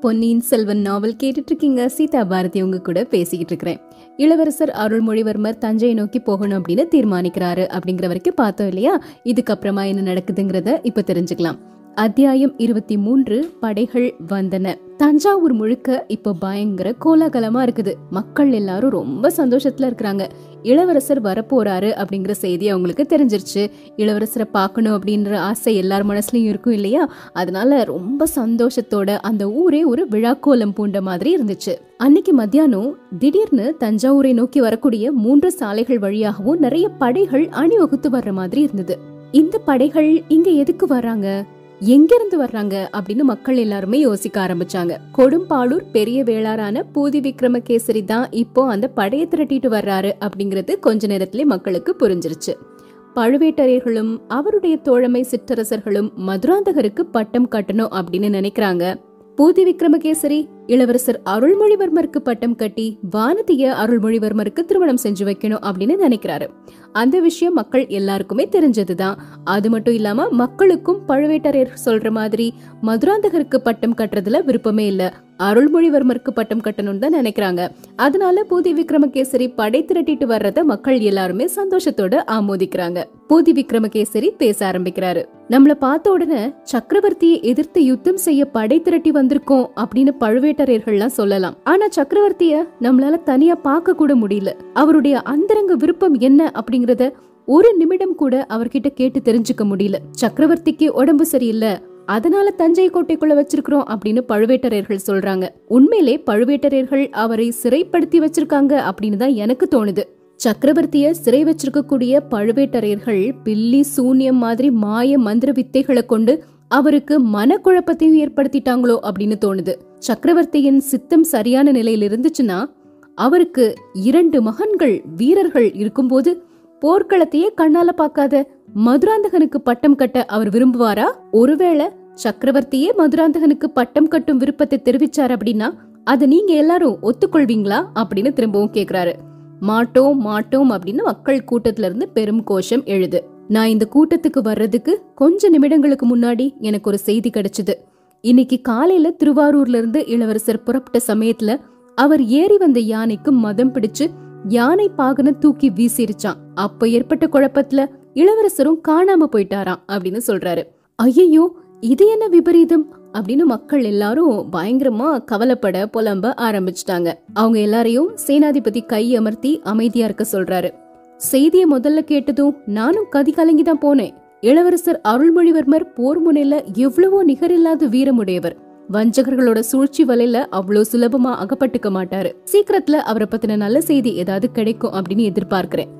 பொன்னியின் செல்வன் நாவல் கேட்டுட்டு இருக்கீங்க சீதா பாரதி உங்க கூட பேசிக்கிட்டு இருக்கிறேன் இளவரசர் அருள்மொழிவர்மர் தஞ்சையை நோக்கி போகணும் அப்படின்னு தீர்மானிக்கிறாரு அப்படிங்கிற வரைக்கும் பார்த்தோம் இல்லையா? இதுக்கப்புறமா என்ன நடக்குதுங்கிறத இப்ப தெரிஞ்சுக்கலாம். அத்தியாயம் இருபத்தி மூன்று படைகள் வந்தன. தஞ்சாவூர் முழுக்க இப்போ பயங்கர கோலாகலமா இருக்குது. மக்கள் எல்லாரும் ரொம்ப சந்தோஷத்துல இருக்கிறாங்க. இளவரசர் வரப்போறாரு அப்படிங்கிற செய்தி அவங்களுக்கு தெரிஞ்சிருச்சு. இளவரசரை பார்க்கணும் அப்படின்ற ஆசை எல்லார் மனசுலயும் இருக்கும் இல்லையா? அதனால ரொம்ப சந்தோஷத்தோட அந்த ஊரே ஒரு விழாக்கோலம் பூண்ட மாதிரி இருந்துச்சு. அன்னைக்கு மத்தியானம் திடீர்னு தஞ்சாவூரை நோக்கி வரக்கூடிய மூன்று சாலைகள் வழியாகவும் நிறைய படைகள் அணிவகுத்து வர்ற மாதிரி இருந்தது. இந்த படைகள் இங்க எதுக்கு வர்றாங்க? எங்கிருந்து வர்றாங்க அப்படின்னு மக்கள் எல்லாருமே யோசிக்க ஆரம்பிச்சாங்க. கொடும்பாளூர் பெரிய வேளாரான பூதி விக்ரமகேசரி தான் இப்போ அந்த படையை திரட்டிட்டு வர்றாரு அப்படிங்கிறது கொஞ்ச நேரத்திலே மக்களுக்கு புரிஞ்சிருச்சு. பழுவேட்டரையர்களும் அவருடைய தோழமை சிற்றரசர்களும் மதுராந்தகருக்கு பட்டம் கட்டணும் அப்படின்னு நினைக்கிறாங்க. பூதி விக்ரமகேசரி இளவரசர் அருள்மொழிவர்மருக்கு பட்டம் கட்டி வானதிய அருள்மொழிவர்மருக்கு திருமணம் செஞ்சு வைக்கணும் அப்படின்னு நினைக்கிறாரு. அந்த விஷயம் மக்கள் எல்லாருக்குமே தெரிஞ்சதுதான். அது மட்டும் இல்லாம மக்களுக்கும் பழுவேட்டரையர் சொல்ற மாதிரி மதுராந்தகருக்கு பட்டம் கட்டுறதுல விருப்பமே இல்ல. அருள்மொழிவர்மருக்கு பட்டம் கட்டணும்னு தான் நினைக்கிறாங்க. அதனால பூதி விக்ரமகேசரி படை திரட்டிட்டு வர்றத மக்கள் எல்லாருமே சந்தோஷத்தோட ஆமோதிக்கிறாங்க. பூதி விக்ரமகேசரி பேச ஆரம்பிக்கிறாரு. நம்மள பார்த்த உடனே சக்கரவர்த்தியை எதிர்த்து யுத்தம் செய்ய படை திரட்டி வந்திருக்கோம் அப்படின்னு பழுவேட்டரையர்கள்லாம் சொல்லலாம். ஆனா சக்கரவர்த்திய நம்மளால தனியா பார்க்க கூட முடியல. அவருடைய அந்தரங்க விருப்பம் என்ன அப்படிங்கறத ஒரு நிமிடம் கூட அவர்கிட்ட கேட்டு தெரிஞ்சுக்க முடியல. சக்கரவர்த்திக்கு உடம்பு சரியில்லை. அதனால தஞ்சை கோட்டைக்குள்ள வச்சிருக்கிறோம் அப்படின்னு பழுவேட்டரையர்கள் சொல்றாங்க. உண்மையிலே பழுவேட்டரையர்கள் அவரை சிறைப்படுத்தி வச்சிருக்காங்க அப்படின்னு தான் எனக்கு தோணுது. சக்கரவர்த்திய சிறை வச்சிருக்கக்கூடிய பழுவேட்டரையர்கள் பில்லி சூன்யம் மாதிரி மாய மந்திர வித்தைகளை கொண்டு அவருக்கு மனக்குழப்பத்தையும் ஏற்படுத்திட்டாங்களோ அப்படின்னு தோணுது. சக்கரவர்த்தியின் சித்தம் சரியான நிலையில் இருந்துச்சுன்னா அவருக்கு இரண்டு மகன்கள் வீரர்கள் இருக்கும்போது போர்க்களத்தையே கண்ணால பார்க்காத மதுராந்தகனுக்கு பட்டம் கட்ட அவர் விரும்புவாரா? ஒருவேளை சக்கரவர்த்தியே மதுராந்தகனுக்கு பட்டம் கட்டும் விருப்பத்தை தெரிவிச்சார் அப்படின்னா அது நீங்க எல்லாரும் ஒத்துக்கொள்வீங்களா? அப்படின்னு திரும்பவும் கேக்குறாரு. மாட்டோம் மாட்டோம் அப்படின்னு மக்கள் கூட்டத்துல இருந்து பெரும் கோஷம் எழுது. நான் இந்த கூட்டத்துக்கு வர்றதுக்கு கொஞ்ச நிமிடங்களுக்கு முன்னாடி எனக்கு ஒரு செய்தி கிடைச்சது. இன்னைக்கு காலையில திருவாரூர்ல இருந்து இளவரசர் புறப்பட்ட சமயத்துல அவர் ஏறி வந்த யானைக்கு மதம் பிடிச்சு யானை பாகன தூக்கி வீசிருச்சான் அப்ப ஏற்பட்ட குழப்பத்துல இளவரசரும் காணாம போயிட்டாராம் அப்படின்னு சொல்றாரு. ஐயோ இது என்ன விபரீதம்? அப்படின்னு மக்கள் எல்லாரும் பயங்கரமா கவலைப்பட புலம்ப ஆரம்பிச்சிட்டாங்க. அவங்க எல்லாரையும் சேனாதிபதி கை அமர்த்தி அமைதியா இருக்க சொல்றாரு. செய்திய முதல்ல கேட்டதும் நானும் கதி கலங்கி தான் போனேன். இளவரசர் அருள்மொழிவர்மர் போர் முனையில எவ்வளவோ நிகரில்லாத வீரமுடையவர். வஞ்சகர்களோட சூழ்ச்சி வலையில அவ்வளோ சுலபமா அகப்பட்டுக்க மாட்டாரு. சீக்கிரத்துல அவரை பத்தின நல்ல செய்தி ஏதாவது கிடைக்கும் அப்படின்னு எதிர்பார்க்கிறேன்.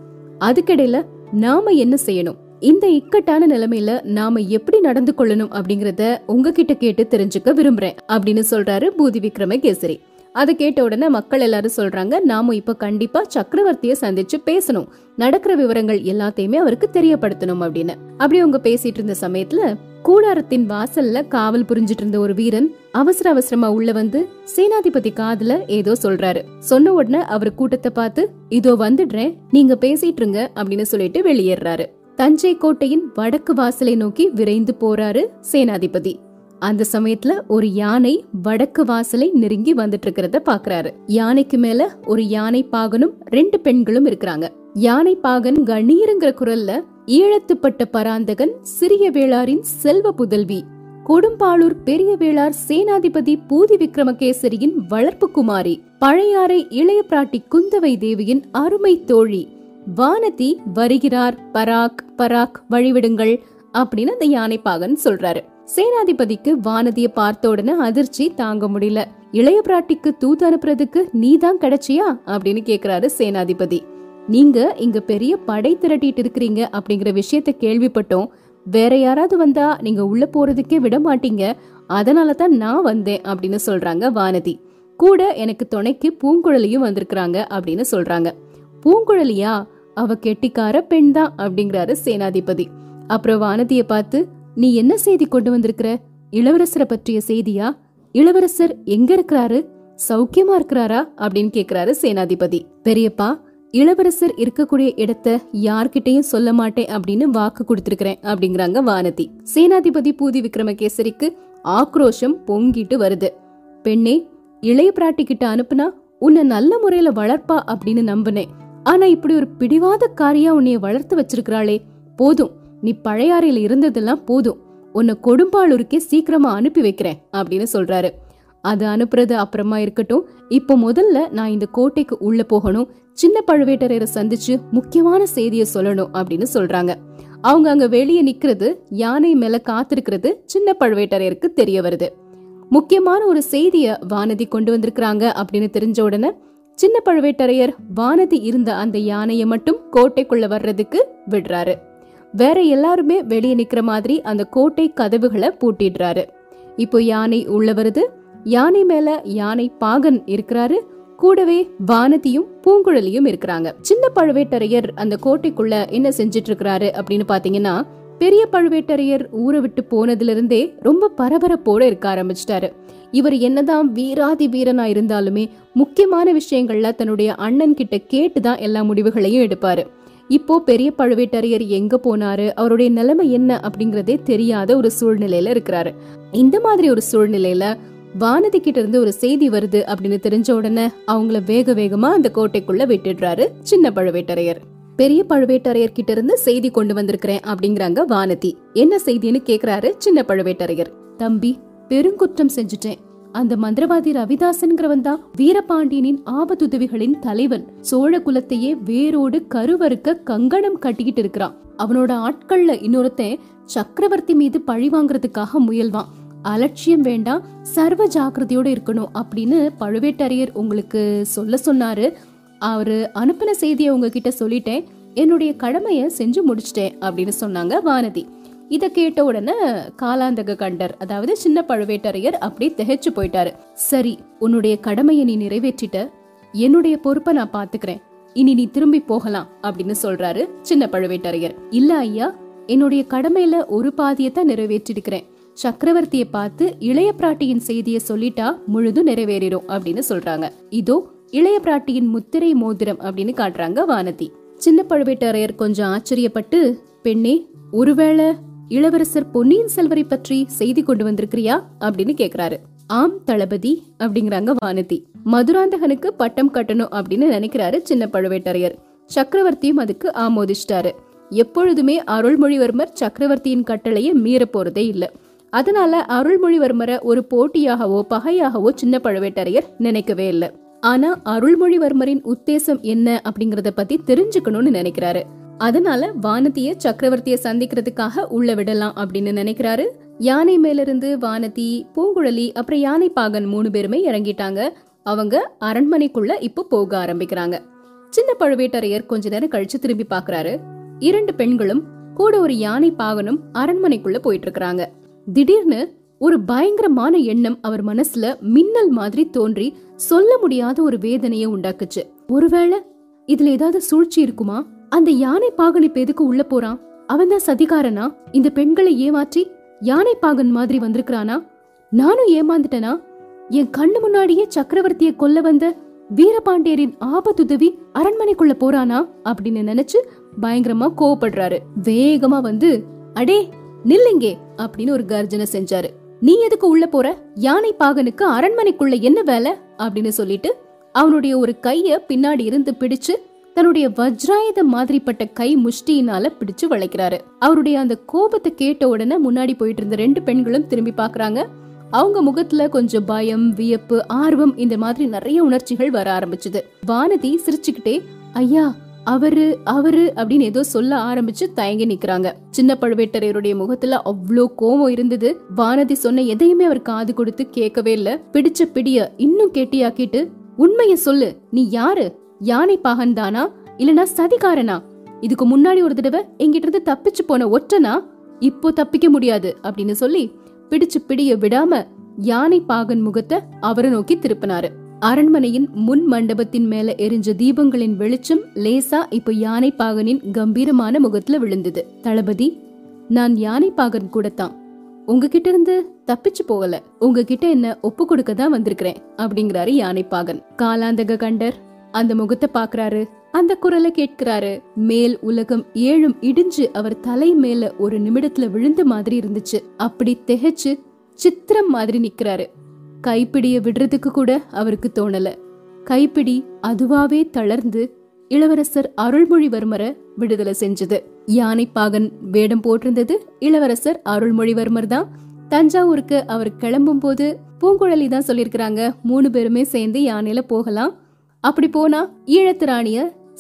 அதுக்கிடையில நாம என்ன செய்யணும்? இந்த இக்கட்டான நிலைமையில நாம எப்படி நடந்து கொள்ளணும் அப்படிங்கறத உங்ககிட்ட கேட்டு தெரிஞ்சுக்க விரும்புறேன் அப்படின்னு சொல்றாரு பூதி விக்ரம கேசரி அதை கேட்ட உடனே மக்கள் எல்லாரும் சொல்றாங்க நாமும் இப்ப கண்டிப்பா சக்கரவர்த்திய சந்திச்சு பேசணும். நடக்கிற விவரங்கள் எல்லாத்தையுமே அவருக்கு தெரியப்படுத்தணும் அப்படின்னு. அப்படி அவங்க பேசிட்டு இருந்த சமயத்துல கூடாரத்தின் வாசல்ல காவல் புரிஞ்சிட்டு இருந்த ஒரு வீரன் அவசர அவசரமா உள்ள வந்து சேனாதிபதி காதுல ஏதோ சொல்றாரு. சொன்ன உடனே அவர் கூட்டத்தை பார்த்து இதோ வந்துடுறேன் நீங்க பேசிட்டு இருங்க அப்படின்னு சொல்லிட்டு வெளியேறாரு. தஞ்சை கோட்டையின் வடக்கு வாசலை நோக்கி விரைந்து போறாரு சேனாதிபதி. அந்த சமயத்துல ஒரு யானை வடக்கு வாசலை நெருங்கி வந்துட்டு இருக்கிறத பாக்குறாரு. யானைக்கு மேல ஒரு யானை பாகனும் ரெண்டு பெண்களும் இருக்கிறாங்க. யானை பாகன் கணீருங்கிற குரல்ல ஈழத்துப்பட்ட பராந்தகன் சிறிய வேளாரின் செல்வ புதல்வி கொடும்பாளூர் பெரிய வேளார் சேனாதிபதி பூதி விக்ரமகேசரியின் வளர்ப்பு குமாரி பழையாறை இளைய பிராட்டி குந்தவை தேவியின் அருமை தோழி வானதி வருகிறார் பராக் பராக் வழிவிடுங்கள் அப்படின்னு அந்த யானை பாகன் சொல்றாரு. சேனாதிபதிக்கு வானதிய பார்த்த உடனே அதிர்ச்சி தாங்க முடியல. இளைய பிராட்டிக்கு தூது அனுப்புறதுக்கு நீதான் கிடைச்சியா? அப்படின்னு கேக்குறாரு சேனாதிபதி. நீங்க இங்க பெரிய படை திரட்டிட்டு இருக்கிறீங்க அப்படிங்கிற விஷயத்த கேள்விப்பட்டோம். வேற யாராவது வந்தா நீங்க உள்ள போறதுக்கே விட மாட்டீங்க. அதனால தான் நான் வந்தேன் அப்படின்னு சொல்றாங்க வானதி. கூட எனக்கு துணைக்கு பூங்குழலியும் வந்திருக்கிறாங்க அப்படின்னு சொல்றாங்க. பூங்குழலியா? அவ கெட்டிக்கார பெண் தான் அப்படிங்கிறாரு சேனாதிபதி. அப்புறம் வானதிய பார்த்து நீ என்ன செய்தி கொண்டு வந்திருக்கிற? இளவரசரை பற்றிய செய்தியா? இளவரசர் எங்க இருக்கிறாரு? சௌக்கியமா இருக்கிறாரா? அப்படின்னு கேக்குறாரு சேனாதிபதி. பெரியப்பா இளவரசர் இருக்கக்கூடிய இடத்த யார்கிட்டயும் சொல்ல மாட்டேன் அப்படின்னு வாக்கு கொடுத்திருக்கிறேன் அப்படிங்கிறாங்க வானதி. சேனாதிபதி பூதி விக்ரமகேசரிக்கு ஆக்ரோஷம் பொங்கிட்டு வருது. பெண்ணே இளைய பிராட்டி கிட்ட அனுப்புனா உன்னை நல்ல முறையில வளர்ப்பா அப்படின்னு நம்பினேன். ஆனா இப்படி ஒரு பிடிவாத காரியா உன்னைய வளர்த்து வச்சிருக்கிறாளே போதும். நீ பழையாறையில இருந்ததெல்லாம் போதும். உன்னை கொடும்பாளூருக்கே சீக்கிரமா அனுப்பி வைக்கிறேன் அப்படின்னு சொல்றாரு. அது அனுப்புறது அப்புறமா இருக்கட்டும். இப்போ முதல்ல நான் இந்த கோட்டைக்கு உள்ள போகணும். சின்ன பழுவேட்டரையரை சந்திச்சு முக்கியமான செய்தியை சொல்லணும் அப்படின்னு சொல்றாங்க. அவங்க அங்க வெளியே நிக்கிறது யானை மேல காத்திருக்கிறது சின்ன பழுவேட்டரையருக்கு தெரிய வருது. முக்கியமான ஒரு செய்திய வானதி கொண்டு வந்திருக்கிறாங்க அப்படின்னு தெரிஞ்ச உடனே சின்ன பழுவேட்டரையர் வானதி இருந்த அந்த யானையை மட்டும் கோட்டைக்குள்ள வர்றதுக்கு விடுறாரு. வேற எல்லாருமே வெளியே நிக்கிற மாதிரி அந்த கோட்டை கதவுகளை பூட்டிடுறாரு. இப்போ யானை உள்ள வருது. யானை மேல யானை பாகன் இருக்கிறாரு. கூடவே வானதியும் பூங்குழலியும் இருக்கிறாங்க. சின்ன பழுவேட்டரையர் அந்த கோட்டைக்குள்ள என்ன செஞ்சிட்டு இருக்கிறாரு அப்படின்னு பாத்தீங்கன்னா பெரிய பழுவேட்டரையர் ஊரை விட்டு போனதுல இருந்தே ரொம்ப பரபரப்போட இருக்க ஆரம்பிச்சிட்டாரு. இவர் என்னதான் வீராதி வீரனா இருந்தாலுமே முக்கியமான விஷயங்கள்ல தன்னுடைய அண்ணன் கிட்ட கேட்டுதான் எல்லா முடிவுகளையும் எடுப்பாரு. இப்போ பெரிய பழுவேட்டரையர் எங்க போனாரு? அவருடைய நிலைமை என்ன அப்படிங்கறதே தெரியாத ஒரு சூழ்நிலையில இருக்கிறாரு. இந்த மாதிரி ஒரு சூழ்நிலையில வானதி கிட்ட இருந்து ஒரு செய்தி வருது அப்படின்னு தெரிஞ்ச உடனே அவங்கள வேக வேகமா அந்த கோட்டைக்குள்ள விட்டுடுறாரு சின்ன பழுவேட்டரையர். பெரிய பழுவேட்டரையர் கிட்ட இருந்து செய்தி கொண்டு வந்திருக்கிறேன் அப்படிங்கிறாங்க வானதி. என்ன செய்தின்னு கேக்குறாரு சின்ன பழுவேட்டரையர். தம்பி பெருங்குற்றம் செஞ்சுட்டேன். அந்த மந்திரவாதி ரவிதாசன்கிறவன் தான் வீரபாண்டியனின் ஆபத்துதவிகளின் தலைவன். சோழ குலத்தையே வேரோடு கருவறுக்க கங்கணம் கட்டிக்கிட்டு இருக்கிறான். அவனோட ஆட்கள்ல இன்னொருத்தன் சக்கரவர்த்தி மீது பழி வாங்குறதுக்காக முயல்வான். அலட்சியம் வேண்டாம் சர்வ ஜாக்கிரதையோட இருக்கணும் அப்படின்னு பழுவேட்டரையர் உங்களுக்கு சொல்ல சொன்னாரு. அவரு அனுப்பின செய்தியை உங்ககிட்ட சொல்லிட்டேன். என்னுடைய கடமையை செஞ்சு முடிச்சிட்டேன் அப்படின்னு சொன்னாங்க வானதி. இதை கேட்ட உடனே காலாந்தக கண்டர் அதாவது சின்ன பழுவேட்டரையர் அப்படி திகைச்சு போயிட்டாரு. சரி உன்னுடைய கடமையை நீ நிறைவேற்றிட்ட என்னுடைய பொறுப்பை நான் பாத்துக்கிறேன் இனி நீ திரும்பி போகலாம் அப்படின்னு சொல்றாரு சின்ன பழுவேட்டரையர். இல்ல ஐயா என்னுடைய கடமையில ஒரு பாதியத்தான் நிறைவேற்றிருக்கிறேன். சக்கரவர்த்திய பார்த்து இளைய பிராட்டியின் செய்தியை சொல்லிட்டா முழுதும் நிறைவேறிடும் அப்படின்னு சொல்றாங்க. இதோ இளைய பிராட்டியின் முத்திரை மோதிரம் அப்படின்னு காட்டுறாங்க வானதி. சின்ன பழுவேட்டரையர் கொஞ்சம் ஆச்சரியப்பட்டு பெண்ணே ஒருவேளை இளவரசர் பொன்னியின் செல்வரை பற்றி செய்தி கொண்டு வந்திருக்கிறியா? அப்படின்னு கேக்குறாரு. ஆம் தளபதி அப்படிங்கிறாங்க வானதி. மதுராந்தகனுக்கு பட்டம் கட்டணும் அப்படின்னு நினைக்கிறாரு சின்ன பழுவேட்டரையர். சக்கரவர்த்தியும் அதுக்கு ஆமோதிச்சிட்டாரு. எப்பொழுதுமே அருள்மொழிவர்மர் சக்கரவர்த்தியின் கட்டளையை மீற போறதே இல்ல. அதனால அருள்மொழிவர்மரை ஒரு போட்டியாகவோ பகையாகவோ சின்ன பழுவேட்டரையர் நினைக்கவே இல்ல. ஆனா அருள்மொழிவர்மரின் உத்தேசம் என்ன அப்படிங்கறத பத்தி தெரிஞ்சுக்கணும்னு நினைக்கிறாரு. அதனால வானதிய சக்கரவர்த்திய சந்திக்கிறதுக்காக உள்ள விடலாம் அப்படின்னு நினைக்கிறாரு. யானை மேல இருந்து வானதி பூங்குழலி அப்புறம் யானை பாகன் மூணு பேருமே இறங்கிட்டாங்க. அவங்க அரண்மனைக்குள்ள இப்போ போக ஆரம்பிக்கிறாங்க. சின்ன பழுவேட்டரையர் கொஞ்ச நேரம் கழிச்சு திரும்பி பாக்குறாரு இரண்டு பெண்களும் கூட ஒரு யானை பாகனும் அரண்மனைக்குள்ள போயிட்டு இருக்காங்க திடீர்னு ஒரு பயங்கரமான எண்ணம் அவர் மனசுல மின்னல் மாதிரி தோன்றி சொல்ல முடியாத ஒரு வேதனையை உண்டாக்குச்சு. ஒருவேளை இதுல ஏதாவது சூழ்ச்சி இருக்குமா? அந்த யானை பாகன் இப்ப எதுக்கு உள்ள போறான். அவன் தான் சதிகாரனா? இந்த பெண்களை ஏமாற்றி யானை பாகன் மாதிரி வந்திருக்கிறானா? நானும் ஏமாந்துட்டனா? என் கண்ணு முன்னாடியே சக்கரவர்த்திய கொல்ல வந்த வீரபாண்டியரின் ஆபத்துதவி அரண்மனைக்குள்ள போறானா? அப்படின்னு நினைச்சு பயங்கரமா கோவப்படுறாரு. வேகமா வந்து அடே நில்லுங்கே அப்படின்னு ஒரு கர்ஜனை செஞ்சாரு. நீ எதுக்கு உள்ள போற? யானை பாகனுக்கு அரண்மனைக்குள்ள என்ன வேலை? அப்படின்னு சொல்லிட்டு அவனுடைய ஒரு கைய பின்னாடி இருந்து பிடிச்சு தன்னுடைய வஜ்ராயுத மாதிரிப்பட்ட கை முஷ்டியினால பிடிச்சு வளைக்கிறாரு. அவருடைய அந்த கோபத்தை கேட்ட உடனே முன்னாடி போயிட்டு இருந்த ரெண்டு பெண்களும் திரும்பி பாக்குறாங்க. அவங்க முகத்துல கொஞ்சம் பயம் வியப்பு ஆர்வம் இந்த மாதிரி நிறைய உணர்ச்சிகள் வர ஆரம்பிச்சது. வானதி சிரிச்சுக்கிட்டே ஐயா அவரு அவரு அப்படின்னு ஏதோ சொல்ல ஆரம்பிச்சு தயங்கி நிக்கிறாங்க. சின்ன பழுவேட்டரையருடைய முகத்துல அவ்வளோ கோபம் இருந்தது. வானதி சொன்ன எதையுமே அவர் காது கொடுத்து கேட்கவே இல்ல. பிடிச்ச பிடிய இன்னும் கெட்டியாக்கிட்டு உண்மைய சொல்லு நீ யாரு? யானை பாகன் தானா இல்லனா சதிகாரனா? இதுக்கு முன்னாடி ஒரு தடவை எங்கிட்ட இருந்து தப்பிச்சு போன ஒற்றனா? இப்போ தப்பிக்க முடியாது அப்படின்னு சொல்லி பிடிச்சு பிடிய விடாம யானை பாகன் முகத்தை அவரை நோக்கி திருப்பினாரு. அரண்மனையின் முன் மண்டபத்தின் மேல எரிஞ்ச தீபங்களின் வெளிச்சம் லேசா இப்ப யானை பாகனின் கம்பீரமான முகத்துல விழுந்தது. தளபதி நான் யானை பாகன் கூடத்தான். உங்ககிட்ட இருந்து தப்பிச்சு போகல. உங்ககிட்ட என்ன ஒப்பு கொடுக்க தான் வந்திருக்கிறேன் அப்படிங்கிறாரு யானை பாகன். காலாந்தக கண்டர் அந்த முகத்தை பாக்குறாரு அந்த குரலை கேட்கிறாரு. மேல் உலகம் ஏழும் இடிஞ்சு அவர் தலை மேல ஒரு நிமிடத்துல விழுந்த மாதிரி இருந்துச்சு. அப்படி திகைச்சு சித்திரம் மாதிரி நிக்கிறாரு. கைப்பிடிய விடுறதுக்கு கூட அவருக்கு தோணல. கைப்பிடி அதுவாவே தளர்ந்து இளவரசர் அருள்மொழிவர்மரை விடுதலை செஞ்சது. யானைப்பாகன் வேடம் போட்டிருந்தது இளவரசர் அருள்மொழிவர்மர் தான் தஞ்சாவூருக்கு அவர் கிளம்பும் போது பூங்குழலி தான் சொல்லியிருக்கிறாங்க. மூணு பேருமே சேர்ந்து யானையில போகலாம். அப்படி போனா ஈழத்திராணிய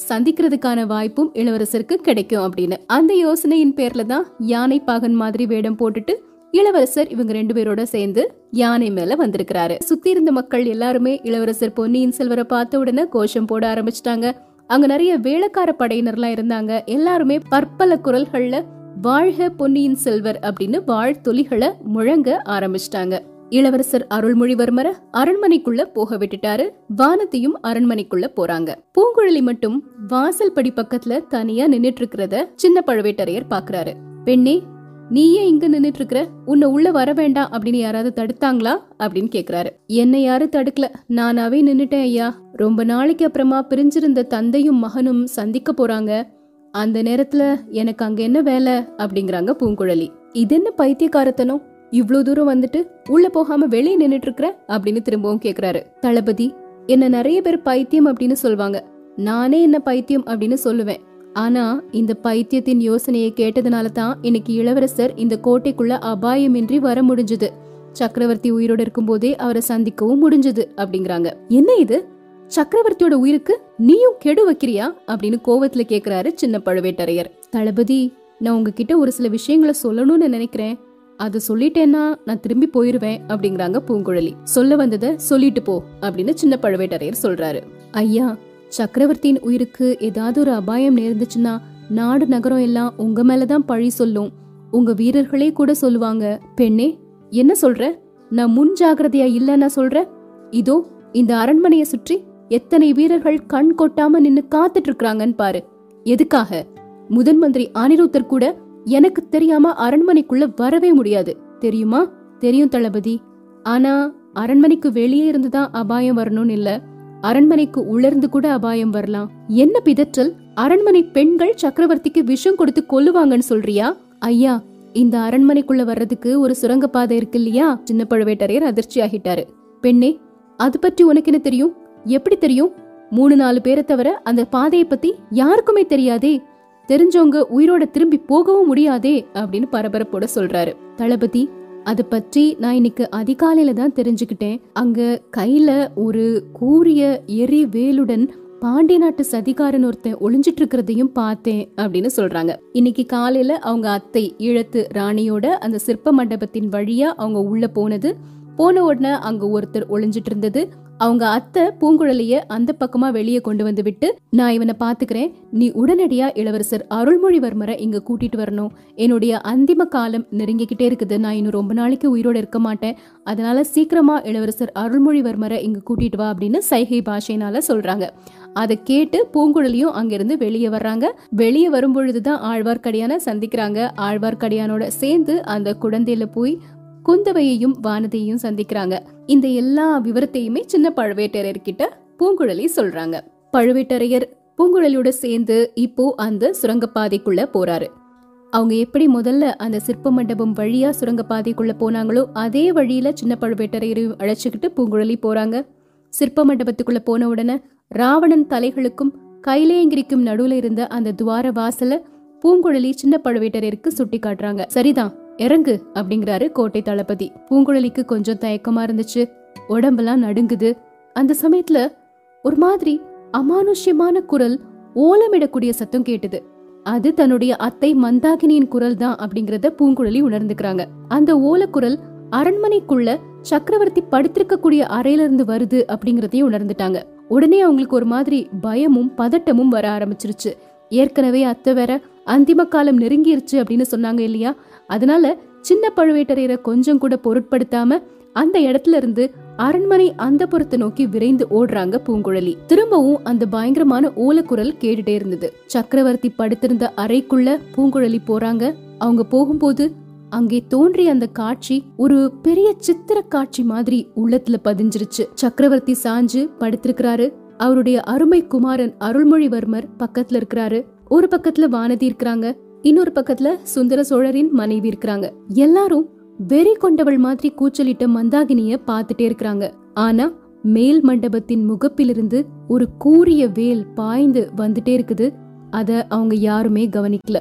சந்திக்கிறதுக்கான வாய்ப்பும் இளவரசருக்கு கிடைக்கும் அப்படின்னு. அந்த யோசனையின் பேர்ல தான் யானை பாகன் மாதிரி வேடம் போட்டுட்டு இளவரசர் இவங்க ரெண்டு பேரோட சேர்ந்து யானை மேல வந்திருக்கிறாரு. சுத்தி இருந்த மக்கள் எல்லாருமே இளவரசர் பொன்னியின் செல்வரை பார்த்த உடனே கோஷம் போட ஆரம்பிச்சிட்டாங்க. அங்க நிறைய வேளக்கார படையினர்லாம் இருந்தாங்க. எல்லாருமே பற்பல குரல்கள்ல வாழ்க பொன்னியின் செல்வர் அப்படின்னு வாழ்த்தொலிகளை முழங்க ஆரம்பிச்சிட்டாங்க. இளவரசர் அருள்மொழிவர்மர அரண்மனைக்குள்ள போக விட்டுட்டாரு. வானத்தையும் அரண்மனைக்குள்ள போறாங்க. பூங்குழலி மட்டும் வாசல் படி பக்கத்துல தனியா நின்னுட்டு இருக்கிறத சின்ன பழுவேட்டரையர் பாக்குறாரு. பெண்ணே நீயே இங்க நின்னுட்டு இருக்கிற உன்னை உள்ள வர வேண்டாம் அப்படின்னு யாராவது தடுத்தாங்களா? அப்படின்னு கேக்குறாரு. என்னை யாரும் தடுக்கல. நானாவே நின்னுட்டேன் ஐயா. ரொம்ப நாளைக்கு அப்புறமா பிரிஞ்சிருந்த தந்தையும் மகனும் சந்திக்க போறாங்க. அந்த நேரத்துல எனக்கு அங்க என்ன வேலை? அப்படிங்கிறாங்க பூங்குழலி. இது என்ன பைத்தியக்காரத்தனம்? இவ்ளோ தூரம் வந்துட்டு உள்ள போகாம வெளியே நின்னுட்டு இருக்கிற அப்படின்னு திரும்பவும் கேக்குறாரு. தளபதி என்ன நிறைய பேர் பைத்தியம் அப்படின்னு சொல்லுவாங்க நானே என்ன பைத்தியம் அப்படின்னு சொல்லுவேன். ஆனா இந்த பைத்தியத்தின் யோசனையை கேட்டதுனால தான் இன்னைக்கு இளவரசர் இந்த கோட்டைக்குள்ள அபாயமின்றி வர முடிஞ்சது. சக்கரவர்த்தி உயிரோட இருக்கும்போதே அவரை சந்திக்கவும் முடிஞ்சது அப்படிங்கிறாங்க. என்ன இது? சக்கரவர்த்தியோட உயிருக்கு நீயும் கெடு வைக்கிறியா? அப்படின்னு கோவத்துல கேக்குறாரு சின்ன பழுவேட்டரையர். தளபதி நான் உங்ககிட்ட ஒரு சில விஷயங்களை சொல்லணும்னு நினைக்கிறேன். அது சொல்லிட்டேன்னா நான் திரும்பி போயிருவேன் அப்படிங்கிறாங்க பூங்குழலி. சொல்ல வந்ததை சொல்லிட்டு போ அப்படின்னு சின்ன பழுவேட்டரையர் சொல்றாரு. ஐயா சக்கரவர்த்தியின் உயிருக்கு ஏதாவது ஒரு அபாயம் நேர்ந்துச்சுன்னா நாடு நகரம் எல்லாம் உங்க மேலதான் பழி சொல்லும். உங்க வீரர்களே கூட சொல்லுவாங்க பெண்ணே என்ன சொல்ற? நான் முன் ஜாகிரதையா இல்லைன்னா சொல்ற? இதோ இந்த அரண்மனைய சுற்றி எத்தனை வீரர்கள் கண் கொட்டாம நின்னு காத்துட்டு இருக்காங்கன்னு பாரு. எதுக்காக? முதன் மந்திரி அனிருத்தர் கூட எனக்கு தெரியாம அரண்மனைக்குள்ள வரவே முடியாது. தெரியுமா? தெரியும் தளபதி. ஆனா அரண்மனைக்கு வெளியே இருந்துதான் அபாயம் வரணும்னு இல்ல. அரண்மனைக்கு உளர்ந்து கூட அபாயம் வரலாம். என்ன பிதற்றல்? அரண்மனை பெண்கள் சக்கரவர்த்திக்கு விஷம் கொடுத்து கொல்லுவாங்கன்னு சொல்றியா? ஐயா இந்த அரண்மனைக்குள்ள வர்றதுக்கு ஒரு சுரங்கப்பாதை இருக்கு இல்லையா? சின்ன பழுவேட்டரையர் அதிர்ச்சி ஆகிட்டாரு. பெண்ணே அது பற்றி உனக்கு என்ன தெரியும்? எப்படி தெரியும்? மூணு நாலு பேரை தவிர அந்த பாதையை பத்தி யாருக்குமே தெரியாதே. தெரிஞ்சவங்க உயிரோட திரும்பி போகவும் முடியாதே அப்படின்னு பரபரப்போட சொல்றாரு. தளபதி அது பற்றி நான் இன்னைக்கு அதிகாலையில தான் தெரிஞ்சுக்கிட்டேன். அங்க கையில ஒரு கூரிய எரி வேலுடன் பாண்டிய நாட்டு சதிகாரன் ஒருத்தன் ஒளிஞ்சிட்டு இருக்கிறதையும் பார்த்தேன் அப்படின்னு சொல்றாங்க. இன்னைக்கு காலையில அவங்க அத்தை ஈழத்து ராணியோட அந்த சிற்ப மண்டபத்தின் வழியா அவங்க உள்ள போனது. போன உடனே அங்க ஒருத்தர் ஒளிஞ்சிட்டு இருந்தது. அவங்க அத்தை பூங்குழலிய அந்த பக்கமா வெளியே கொண்டு வந்து விட்டு நான் இவனை பாத்துக்கிறேன். நீ உடனடியா இளவரசர் அருள்மொழிவர்மரை இங்க கூட்டிட்டு வரணும். என்னுடைய அந்திம காலம் நெருங்கிக்கிட்டே இருக்குது. நான் இன்னும் ரொம்ப நாளைக்கு உயிரோட இருக்க மாட்டேன். அதனால சீக்கிரமா இளவரசர் அருள்மொழிவர்மரை இங்க கூட்டிட்டு வா அப்படின்னு சைகை பாஷைனால சொல்றாங்க. அதை கேட்டு பூங்குழலியும் அங்கிருந்து வெளியே வர்றாங்க. வெளியே வரும்பொழுதுதான் ஆழ்வார்க்கடியான சந்திக்கிறாங்க. ஆழ்வார்க்கடியானோட சேர்ந்து அந்த குழந்தையில போய் குந்தவையையும் வானதியையும் சந்திக்கிறாங்க. இந்த எல்லா விவரத்தையுமே சின்ன பழுவேட்டரையர் கிட்ட பூங்குழலி சொல்றாங்க. பழுவேட்டரையர் பூங்குழலியோட சேர்ந்து இப்போ அந்த சுரங்கப்பாதைக்குள்ள போறாரு. அவங்க எப்படி முதல்ல அந்த சிற்ப மண்டபம் வழியா சுரங்கப்பாதைக்குள்ள போனாங்களோ அதே வழியில சின்ன பழுவேட்டரையரையும் அழைச்சுக்கிட்டு பூங்குழலி போறாங்க. சிற்ப மண்டபத்துக்குள்ள போன உடனே ராவணன் தலைகளுக்கும் கைலேங்கிரிக்கும் நடுவுல இருந்த அந்த துவார வாசல பூங்குழலி சின்ன பழுவேட்டரையருக்கு சுட்டி காட்டுறாங்க சரிதான் இறங்கு அப்படிங்கிறாரு கோட்டை தளபதி. பூங்குழலிக்கு கொஞ்சம் தயக்கமா இருந்துச்சு. உடம்பெல்லாம் நடுங்குது. அந்த சமயத்துல ஒரு மாதிரி அமானுஷ்யமான குரல் ஓலமிடக்கூடிய சத்தம் கேட்டது. அது தன்னுடைய அத்தை மந்தாகினியின் குரல் தான் அப்படிங்கறத பூங்குழலி உணர்ந்துக்கிறாங்க. அந்த ஓலக்குரல் அரண்மனைக்குள்ள சக்கரவர்த்தி படுத்திருக்கக்கூடிய அறையில இருந்து வருது அப்படிங்கறதையும் உணர்ந்துட்டாங்க. உடனே அவங்களுக்கு ஒரு மாதிரி பயமும் பதட்டமும் வர ஆரம்பிச்சிருச்சு. ஏற்கனவே அத்தை வேற அந்திம காலம் நெருங்கிருச்சு அப்படின்னு சொன்னாங்க இல்லையா? அதனால சின்ன பழுவேட்டரையரை கொஞ்சம் கூட பொருட்படுத்தாம அந்த இடத்துல இருந்து அரண்மனை அந்த புறத்தை நோக்கி விரைந்து ஓடுறாங்க பூங்குழலி. திரும்பவும் அந்த பயங்கரமான ஓலக்குரல் கேட்டுட்டே இருந்தது. சக்கரவர்த்தி படுத்திருந்த அறைக்குள்ள பூங்குழலி போறாங்க. அவங்க போகும்போது அங்கே தோன்றிய அந்த காட்சி ஒரு பெரிய சித்திர காட்சி மாதிரி உள்ளத்துல பதிஞ்சிருச்சு. சக்கரவர்த்தி சாஞ்சு படுத்திருக்கிறாரு. அவருடைய அருமை குமாரன் அருள்மொழிவர்மர் பக்கத்துல இருக்கிறாரு. ஒரு பக்கத்துல வானதி இருக்கிறாங்க. இன்னொரு பக்கத்துல சுந்தர சோழரின் மனைவி இருக்கிறாங்க. எல்லாரும் வெறி கொண்டவள் மாதிரி கூச்சலிட்ட மந்தாகினிய பார்த்துட்டே இருக்கிறாங்க. ஆனா மேல் மண்டபத்தின் முகப்பிலிருந்து ஒரு கூரிய வேல் பாய்ந்து வந்துட்டே இருக்குது. அத அவங்க யாருமே கவனிக்கல.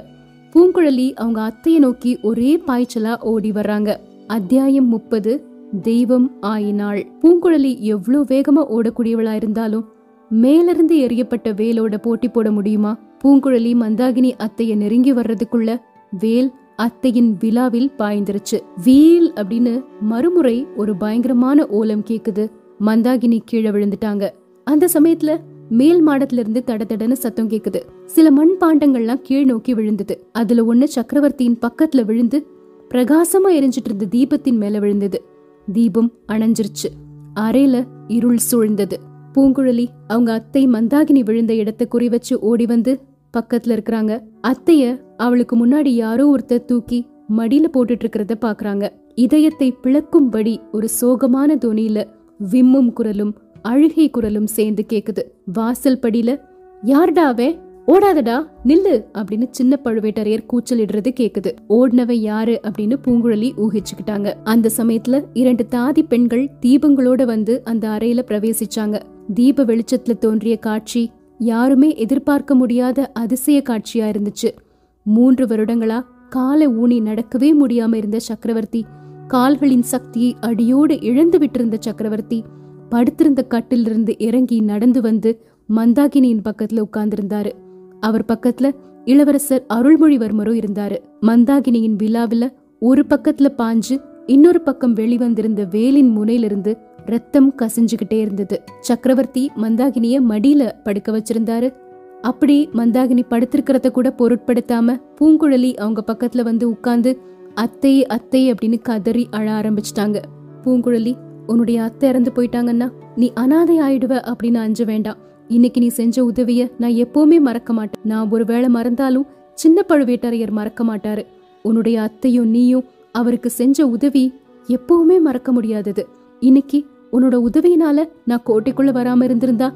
பூங்குழலி அவங்க அத்தைய நோக்கி ஒரே பாய்ச்சலா ஓடி வர்றாங்க. அத்தியாயம் முப்பது தெய்வம் ஆயினாள். பூங்குழலி எவ்வளவு வேகமா ஓடக்கூடியவளா இருந்தாலும் மேலிருந்து எரியப்பட்ட வேலோட போட்டி போட முடியுமா? பூங்குழலி மந்தாகினி அத்தைய நெருங்கி வர்றதுக்குள்ள வேல் அத்தையின் விழாவில் பாய்ந்துருச்சு. வீல் அப்படின்னு மறுமுறை ஒரு பயங்கரமான ஓலம் கேக்குது. மந்தாகினி கீழே விழுந்துட்டாங்க. அந்த சமயத்துல மேல் மாடத்துல இருந்து தட தடன்னு சத்தம் கேக்குது. சில மண் பாண்டங்கள்லாம் கீழ் நோக்கி விழுந்தது. அதுல ஒண்ணு சக்கரவர்த்தியின் பக்கத்துல விழுந்து பிரகாசமா எரிஞ்சிட்டு இருந்த தீபத்தின் மேல விழுந்தது. தீபம் அணைஞ்சிருச்சு. அறையில இருள் சூழ்ந்தது. பூங்குழலி அவங்க அத்தை மந்தாகினி விழுந்த இடத்தை குறி வச்சு ஓடி வந்து பக்கத்துல இருக்கிறாங்க. அத்தைய அவளுக்கு முன்னாடி யாரோ ஒருத்தர் தூக்கி மடியில போட்டுட்டு இருக்கிறத பாக்குறாங்க. இதயத்தை பிளக்கும்படி ஒரு சோகமான தொனியில விம்மும் குரலும் அழுகை குரலும் சேர்ந்து கேக்குது. வாசல் படியில யார்டாவே ஓடாதடா நில்லு அப்படின்னு சின்ன பழுவேட்டரையர் கூச்சலிடுறது கேக்குது. ஓடினவை யாரு அப்படின்னு பூங்குழலி ஊகிச்சுக்கிட்டாங்க. அந்த சமயத்துல இரண்டு தாதி பெண்கள் தீபங்களோட வந்து அந்த அறையில பிரவேசிச்சாங்க. தீப வெளிச்சத்துல தோன்றிய காட்சி யாருமே எதிர்பார்க்க முடியாத அதிசய காட்சியா இருந்துச்சு. மூன்று வருடங்களா காலை ஊனி நடக்கவே முடியாம இருந்த சக்கரவர்த்தி கால்களின் சக்தியை அடியோடு இழந்து விட்டிருந்த சக்கரவர்த்தி படுத்திருந்த கட்டிலிருந்து இறங்கி நடந்து வந்து மந்தாகினியின் பக்கத்துல உட்கார்ந்திருந்தாரு. அவர் பக்கத்துல இளவரசர் அருள்மொழிவர்மரும் இருந்தாரு. மந்தாகினியின் விழாவில ஒரு பக்கத்துல பாஞ்சு இன்னொரு பக்கம் வெளிவந்திருந்த வேலின் முனையிலிருந்து ரத்தம் கசிஞ்சுகிட்டே இருந்தது. சக்கரவர்த்தி மந்தாகினிய மடியில படுக்க வச்சிருந்தாரு. அப்படி மந்தாகினி படுத்திருக்கிறத கூட பொருட்படுத்தாம பூங்குழலி அவங்க பக்கத்துல வந்து உட்கார்ந்து அத்தை அத்தை அப்படின்னு கதறி அழ ஆரம்பிச்சிட்டாங்க. பூங்குழலி உன்னுடைய அத்தை இறந்து போயிட்டாங்கன்னா நீ அனாதை ஆயிடுவ அப்படின்னு அஞ்ச வேண்டாம். இன்னைக்கு நீ செஞ்ச உதவிய நான் எப்பவுமே மறக்க மாட்டேன். நான் ஒருவேளை மறந்தாலும் சின்ன பழுவேட்டரையர் மறக்க மாட்டாரு. உன்னுடைய அத்தையும் நீயும் அவருக்கு செஞ்ச உதவி எப்பவுமே மறக்க முடியாதது. இன்னைக்கு உன்னோட உதவியினால நான் கோட்டைக்குள்ள வராம இருந்திருந்தா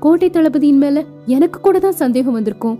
கோட்டை தளபதியின் மேல எனக்கு கூட தான் சந்தேகம் வந்திருக்கும்.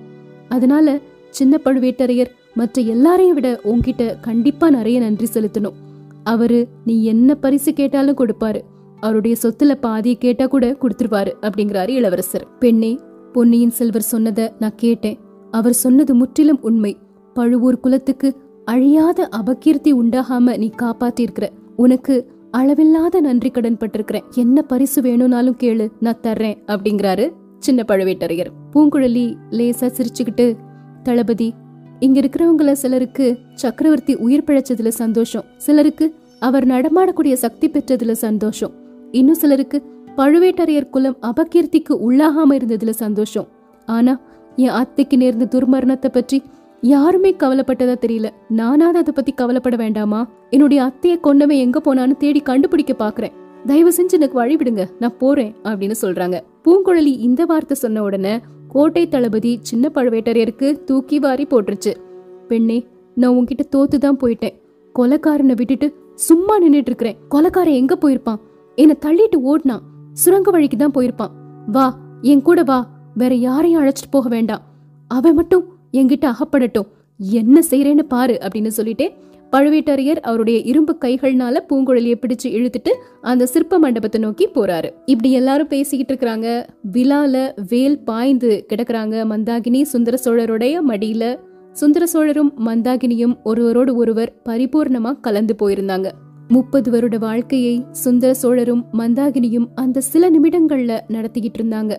அதனால சின்ன பழுவேட்டரையர் மற்ற எல்லாரையும் விட உன்கிட்ட கண்டிப்பா நிறைய நன்றி செலுத்தணும். அவரு நீ என்ன பரிசு கேட்டாலும் கொடுப்பாரு. அவருடைய சொத்துல பாதியை கேட்டா கூட கொடுத்துருவாரு அப்படிங்கிறாரு இளவரசர். பெண்ணே பொன்னியின் செல்வர் சொன்னத நான் கேட்டேன். அவர் சொன்னது முற்றிலும் உண்மை. பழுவூர் குலத்துக்கு அழியாத அபகீர்த்தி உண்டாகாம நீ காப்பாத்திருக்கிற. உனக்கு அளவில்லாத நன்றி கடன் பட்டிருக்கிறேன் என்ன பரிசு வேணும்னாலும் கேளு நான் தர்றேன் அப்படிங்கிறாரு சின்ன பழுவேட்டரையர். பூங்குழலி லேசா சிரிச்சுக்கிட்டு தளபதி இங்க இருக்கிறவங்கள சிலருக்கு சக்கரவர்த்தி உயிர் பிழைச்சதுல சந்தோஷம். சிலருக்கு அவர் நடமாடக்கூடிய சக்தி பெற்றதுல சந்தோஷம். இன்னும் சிலருக்கு பழுவேட்டரையர் குலம் அபகீர்த்திக்கு உள்ளாகாம இருந்ததுல சந்தோஷம். ஆனா என் அத்தைக்கு நேர்ந்த துர்மரணத்தை பற்றி யாருமே கவலைப்பட்டதா தெரியல. நானாவது அதை பத்தி கவலைப்பட வேண்டாமா? என்னுடைய அத்தையை கொண்டவன் எங்க போனான்னு தேடி கண்டுபிடிக்க பாக்குறேன். தயவு செஞ்சு எனக்கு வழி விடுங்க நான் போறேன் அப்படின்னு சொல்றாங்க. பூங்குழலி இந்த வார்த்தை சொன்ன உடனே கோட்டை தளபதி சின்ன பழுவேட்டரையருக்கு தூக்கி வாரி போட்டுருச்சு. பெண்ணே நான் உன்கிட்ட தோத்து தான் போயிட்டேன். கொலக்காரனை விட்டுட்டு சும்மா நின்னுட்டு இருக்கிறேன். கொலக்காரன் எங்க போயிருப்பான்? என்னை தள்ளிட்டு ஓடினான் சுரங்க வழிக்கு தான் போயிருப்பான். வா என் கூட வா. வேற யாரையும் அழைச்சிட்டு போக வேண்டாம். அவன் மட்டும் என்கிட்ட அகப்படட்டும். என்ன செய்யறேன்னு பாரு அப்படின்னு சொல்லிட்டே பழுவேட்டரையர் அவருடைய இரும்பு கைகள்னால பூங்குழலியை பிடிச்சு இழுத்துட்டு அந்த சிற்ப மண்டபத்தை நோக்கி போறாரு. இப்படி எல்லாரும் பேசிக்கிட்டு இருக்கிறாங்க. விழால வேல் பாய்ந்து கிடக்குறாங்க மந்தாகினி சுந்தர சோழருடைய மடியில. சுந்தர சோழரும் மந்தாகினியும் ஒருவரோடு ஒருவர் பரிபூர்ணமா கலந்து போயிருந்தாங்க. முப்பது வருட வாழ்க்கையை சுந்தர சோழரும் மந்தாகினியும் அந்த சில நிமிடங்கள்ல நடத்திக்கிட்டு இருந்தாங்க.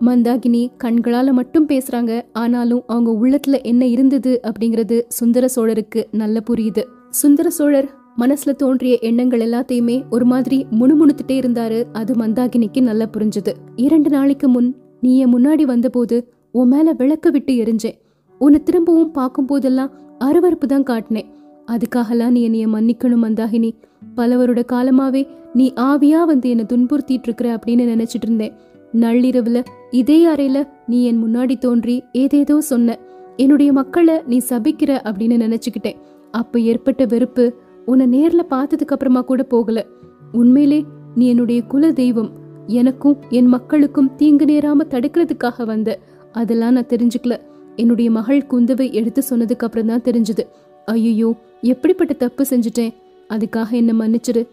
மந்தாகினி கண்களால மட்டும் பேசுறாங்க. ஆனாலும் அவங்க உள்ளத்துல என்ன இருந்தது அப்படிங்கறது சுந்தர சோழருக்கு நல்ல புரியுது. சுந்தர சோழர் மனசுல தோன்றிய எண்ணங்கள் எல்லாத்தையுமே ஒரு மாதிரி முணுமுணுத்துட்டே இருந்தாரு. அது மந்தாகினிக்கு நல்லா புரிஞ்சது. இரண்டு நாளைக்கு முன் நீ என் முன்னாடி வந்தபோது உன் மேல விளக்க விட்டு எரிஞ்சேன். உன்னை திரும்பவும் பார்க்கும் போதெல்லாம் அருவறுப்பு தான் காட்டினேன். அதுக்காகலாம் நீ என்னைய மன்னிக்கணும் மந்தாகினி. பல வருட காலமாவே நீ ஆவியா வந்து என்னை துன்புறுத்திட்டு இருக்கிற அப்படின்னு நினைச்சிட்டு இருந்தேன் நள்ளிரவுல இதே அறையில நீ என் முன்னாடி தோன்றி ஏதேதோ சொன்ன. என்னுடைய மக்களை நீ சபிக்கிற அப்படின்னு நினைச்சுக்கிட்டேன். அப்ப ஏற்பட்ட வெறுப்பு உன்னை நேர்ல பார்த்ததுக்கு அப்புறமா கூட போகல. உண்மையிலே நீ என்னுடைய குல தெய்வம். எனக்கும் என் மக்களுக்கும் தீங்கு நேராம தடுக்கிறதுக்காக வந்த. அதெல்லாம் நான் தெரிஞ்சுக்கல. என்னுடைய மகள் குந்தவை எடுத்து சொன்னதுக்கு அப்புறம் தான் தெரிஞ்சது. ஐயோ எப்படிப்பட்ட தப்பு செஞ்சுட்டேன்? அதுக்காக என்ன மன்னிச்சிடு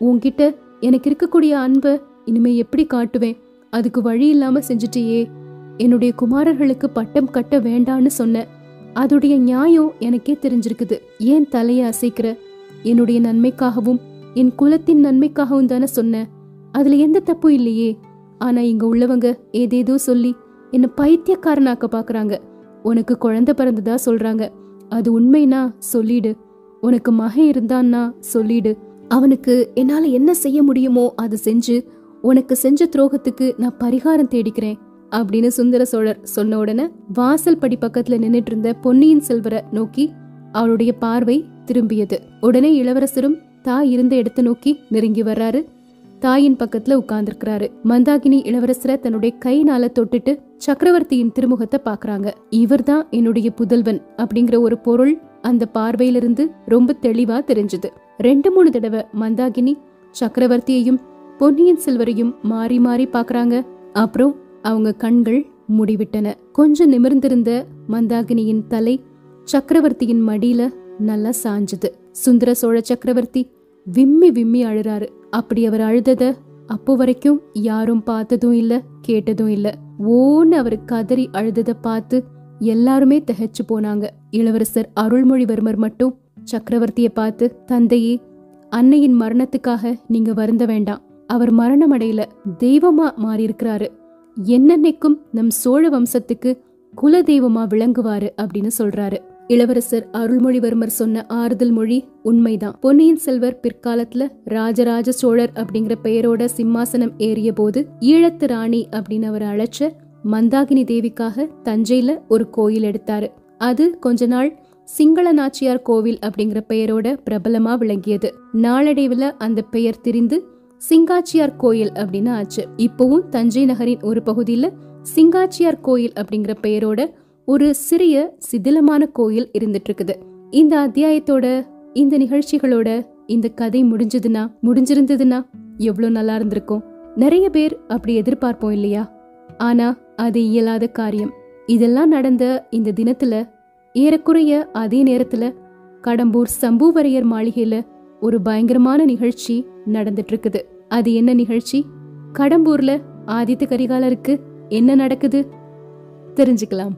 உன்கிட்ட எனக்கு இருக்கக்கூடிய அன்பை இனிமே எப்படி காட்டுவேன்? அதுக்கு வழி இல்லாம செஞ்சுட்டியே. என்னுடைய குமாரர்களுக்கு பட்டம் கட்ட வேண்டான்னு சொன்ன. அதோடைய நியாயம் எனக்கே தெரிஞ்சிருக்குது. ஏன் தலையை அசைக்கிற? என்னுடைய நன்மைக்காகவும் என் குலத்தின் நன்மைக்காகவும் தானே சொன்ன. அதுல எந்த தப்பும் இல்லையே. ஆனா இங்க உள்ளவங்க ஏதேதோ சொல்லி என்ன பைத்தியக்காரனாக்க பாக்குறாங்க. உனக்கு குழந்தை பிறந்ததா சொல்றாங்க. அது உண்மைனா சொல்லிடு. உனக்கு மகன் இருந்தான்னா சொல்லிடு. அவனுக்கு என்னால என்ன செய்ய முடியுமோ அதை செஞ்சு உனக்கு செஞ்ச துரோகத்துக்கு நான் பரிகாரம் தேடிக்கிறேன் அப்படின்னு சுந்தர சோழர் சொன்ன உடனே வாசல் படி பக்கத்துல நின்னுட்டு இருந்த பொன்னியின் செல்வரை நோக்கி அவளுடைய பார்வை திரும்பியது. உடனே இளவரசரும் தாய் இருந்த இடத்தை நோக்கி நெருங்கி வர்றாரு. தாயின் பக்கத்துல உட்கார்ந்துருக்கிறாரு. மந்தாகினி இளவரசரை தன்னுடைய கைனால தொட்டுட்டு சக்கரவர்த்தியின் திருமுகத்தை பாக்குறாங்க இவர்தான் என்னுடைய புதல்வன் அப்படிங்கிற ஒரு பொருள் அந்த பார்வையிலிருந்து ரொம்ப தெளிவா தெரிஞ்சது. ரெண்டு மூணு தடவை மந்தாகினி சக்கரவர்த்தியையும் பொன்னியின் செல்வரையும் மாறி மாறி பாக்குறாங்க அப்புறம் அவங்க கண்கள் முடிவிட்டன. கொஞ்சம் நிமிர்ந்திருந்த மந்தாகினியின் தலை சக்கரவர்த்தியின் மடியில நல்லா சாஞ்சது. சுந்தர சோழ சக்கரவர்த்தி விம்மி விம்மி அழுறாரு. அப்படி அவர் அழுதத அப்போ வரைக்கும் யாரும் பார்த்ததும் இல்ல கேட்டதும் இல்ல. ஓன்னு அவர் கதறி அழுதத பார்த்து எல்லாருமே திகைச்சு போனாங்க. இளவரசர் அருள்மொழிவர்மர் மட்டும் சக்கரவர்த்தியை பார்த்து தந்தையே அன்னையின் மரணத்துக்காக நீங்க வருந்த வேண்டாம். அவர் மரணம் தெய்வமா மாறியிருக்கிறாரு. என்னன்னைக்கும் நம் சோழ வம்சத்துக்கு குல தெய்வமா விளங்குவாரு அப்படின்னு சொல்றாரு. இளவரசர் அருள்மொழிவர்மர் சொன்ன ஆறுதல் மொழி உண்மைதான். பொன்னியின் செல்வர் பிற்காலத்துல ராஜராஜ சோழர் அப்படிங்கிற பெயரோட சிம்மாசனம் ஏறிய போது ஈழத்து ராணி அப்படின்னு அவர் அழைச்ச மந்தாகினி தேவிக்காக தஞ்சையில ஒரு கோயில் எடுத்தாரு. அது கொஞ்ச நாள் சிங்கள நாச்சியார் கோவில் அப்படிங்கிற பெயரோட பிரபலமா விளங்கியது. நாளடைவுல அந்த பெயர் திரிந்து சிங்காச்சியார் கோயில் அப்படின்னு ஆச்சு. இப்பவும் தஞ்சை நகரின் ஒரு பகுதியில சிங்காச்சியார் கோயில் அப்படிங்கிற பெயரோட ஒரு சிறிய சிதிலமான கோயில் இருந்துட்டு இருக்குது இந்த அத்தியாயத்தோட இந்த நிகழ்ச்சிகளோட இந்த கதை முடிஞ்சதுன்னா முடிஞ்சிருந்ததுன்னா எவ்வளவு நல்லா இருந்திருக்கும். நிறைய பேர் அப்படி எதிர்பார்ப்போம் இல்லையா? ஆனா அது இயலாத காரியம். இதெல்லாம் நடந்த இந்த தினத்துல ஏறக்குறைய அதே நேரத்துல கடம்பூர் சம்புவரையர் மாளிகையில ஒரு பயங்கரமான நிகழ்ச்சி நடந்துட்டு இருக்குது அது என்ன நிகழ்ச்சி? கடம்பூர்ல ஆதித்த கரிகாலருக்கு என்ன நடக்குது? தெரிஞ்சுக்கலாம்.